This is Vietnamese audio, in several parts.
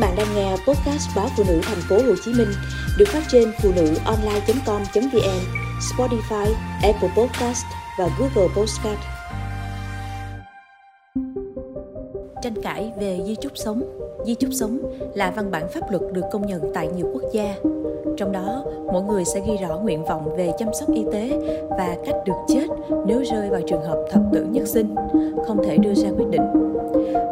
bạn đang nghe podcast báo phụ nữ thành phố Hồ Chí Minh được phát trên phụ nữ online.com.vn, Spotify, Apple Podcast và Google Podcast. Tranh cãi về di chúc sống Di chúc sống là văn bản pháp luật được công nhận tại nhiều quốc gia. Trong đó, mỗi người sẽ ghi rõ nguyện vọng về chăm sóc y tế và cách được chết nếu rơi vào trường hợp thập tử nhất sinh, không thể đưa ra quyết định.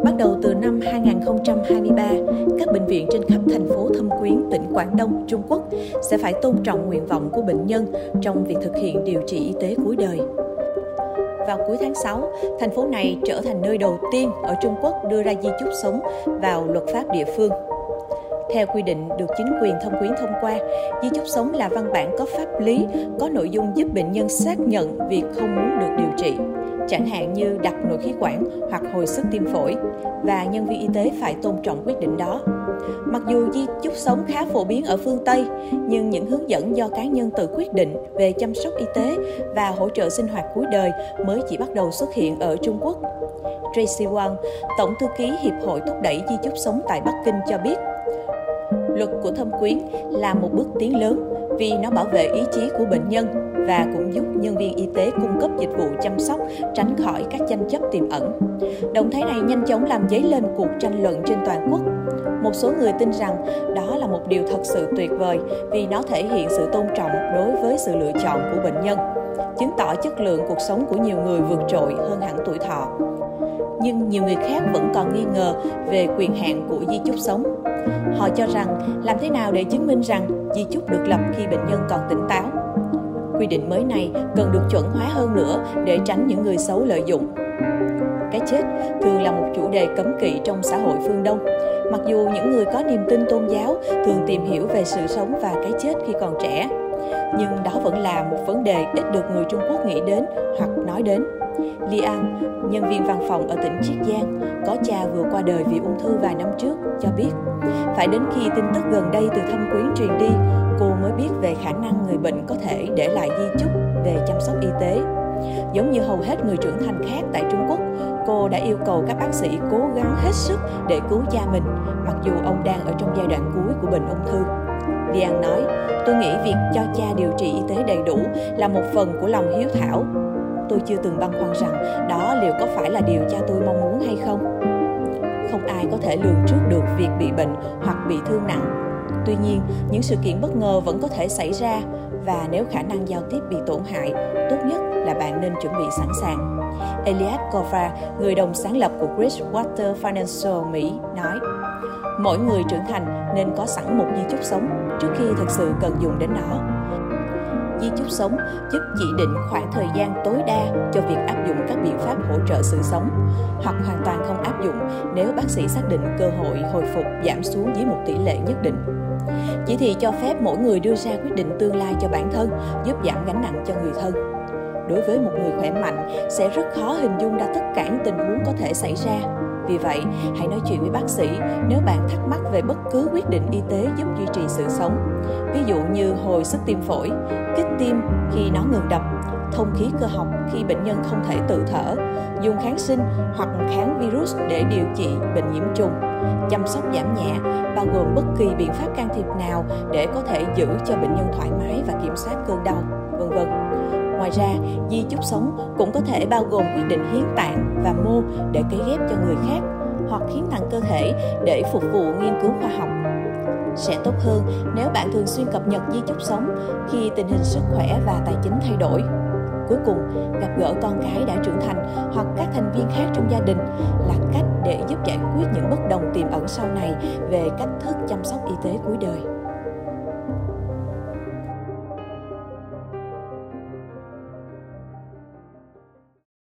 Bắt đầu từ năm 2023, các bệnh viện trên khắp thành phố Thâm Quyến, tỉnh Quảng Đông, Trung Quốc sẽ phải tôn trọng nguyện vọng của bệnh nhân trong việc thực hiện điều trị y tế cuối đời. Vào cuối tháng 6, thành phố này trở thành nơi đầu tiên ở Trung Quốc đưa ra di chúc sống vào luật pháp địa phương. Theo quy định được chính quyền thông Quyến thông qua, di chúc sống là văn bản có pháp lý, có nội dung giúp bệnh nhân xác nhận việc không muốn được điều trị chẳng hạn như đặt nội khí quản hoặc hồi sức tim phổi và nhân viên y tế phải tôn trọng quyết định đó. Mặc dù di chúc sống khá phổ biến ở phương Tây, nhưng những hướng dẫn do cá nhân tự quyết định về chăm sóc y tế và hỗ trợ sinh hoạt cuối đời mới chỉ bắt đầu xuất hiện ở Trung Quốc. Tracy Wang, Tổng thư ký Hiệp hội thúc đẩy di chúc sống tại Bắc Kinh cho biết, luật của thâm quyến là một bước tiến lớn vì nó bảo vệ ý chí của bệnh nhân và cũng giúp nhân viên y tế cung cấp dịch vụ chăm sóc tránh khỏi các tranh chấp tiềm ẩn. Động thái này nhanh chóng làm dấy lên cuộc tranh luận trên toàn quốc. Một số người tin rằng đó là một điều thật sự tuyệt vời vì nó thể hiện sự tôn trọng đối với sự lựa chọn của bệnh nhân, chứng tỏ chất lượng cuộc sống của nhiều người vượt trội hơn hẳn tuổi thọ nhưng nhiều người khác vẫn còn nghi ngờ về quyền hạn của di chúc sống. Họ cho rằng làm thế nào để chứng minh rằng di chúc được lập khi bệnh nhân còn tỉnh táo. Quy định mới này cần được chuẩn hóa hơn nữa để tránh những người xấu lợi dụng. Cái chết thường là một chủ đề cấm kỵ trong xã hội phương Đông. Mặc dù những người có niềm tin tôn giáo thường tìm hiểu về sự sống và cái chết khi còn trẻ, nhưng đó vẫn là một vấn đề ít được người Trung Quốc nghĩ đến hoặc nói đến. Liang, nhân viên văn phòng ở tỉnh Chiết Giang, có cha vừa qua đời vì ung thư vài năm trước, cho biết phải đến khi tin tức gần đây từ thâm quyến truyền đi, cô mới biết về khả năng người bệnh có thể để lại di chúc về chăm sóc y tế. Giống như hầu hết người trưởng thành khác tại Trung Quốc, cô đã yêu cầu các bác sĩ cố gắng hết sức để cứu cha mình, mặc dù ông đang ở trong giai đoạn cuối của bệnh ung thư. Lian nói, tôi nghĩ việc cho cha điều trị y tế đầy đủ là một phần của lòng hiếu thảo tôi chưa từng băn khoăn rằng đó liệu có phải là điều cha tôi mong muốn hay không. Không ai có thể lường trước được việc bị bệnh hoặc bị thương nặng. Tuy nhiên những sự kiện bất ngờ vẫn có thể xảy ra và nếu khả năng giao tiếp bị tổn hại tốt nhất là bạn nên chuẩn bị sẵn sàng. Elias Kova, người đồng sáng lập của Bridgewater Financial Mỹ, nói Mỗi người trưởng thành nên có sẵn một di chúc sống trước khi thực sự cần dùng đến nó di chúc sống giúp chỉ định khoảng thời gian tối đa cho việc áp dụng các biện pháp hỗ trợ sự sống hoặc hoàn toàn không áp dụng nếu bác sĩ xác định cơ hội hồi phục giảm xuống dưới một tỷ lệ nhất định. Chỉ thị cho phép mỗi người đưa ra quyết định tương lai cho bản thân, giúp giảm gánh nặng cho người thân. Đối với một người khỏe mạnh, sẽ rất khó hình dung ra tất cả những tình huống có thể xảy ra vì vậy, hãy nói chuyện với bác sĩ nếu bạn thắc mắc về bất cứ quyết định y tế giúp duy trì sự sống. Ví dụ như hồi sức tim phổi, kích tim khi nó ngừng đập, thông khí cơ học khi bệnh nhân không thể tự thở, dùng kháng sinh hoặc kháng virus để điều trị bệnh nhiễm trùng, chăm sóc giảm nhẹ, bao gồm bất kỳ biện pháp can thiệp nào để có thể giữ cho bệnh nhân thoải mái và kiểm soát cơn đau, vân vân. Ngoài ra, di chúc sống cũng có thể bao gồm quyết định hiến tạng và mô để cấy ghép cho người khác hoặc hiến tặng cơ thể để phục vụ nghiên cứu khoa học. Sẽ tốt hơn nếu bạn thường xuyên cập nhật di chúc sống khi tình hình sức khỏe và tài chính thay đổi. Cuối cùng, gặp gỡ con cái đã trưởng thành hoặc các thành viên khác trong gia đình là cách để giúp giải quyết những bất đồng tiềm ẩn sau này về cách thức chăm sóc y tế cuối đời.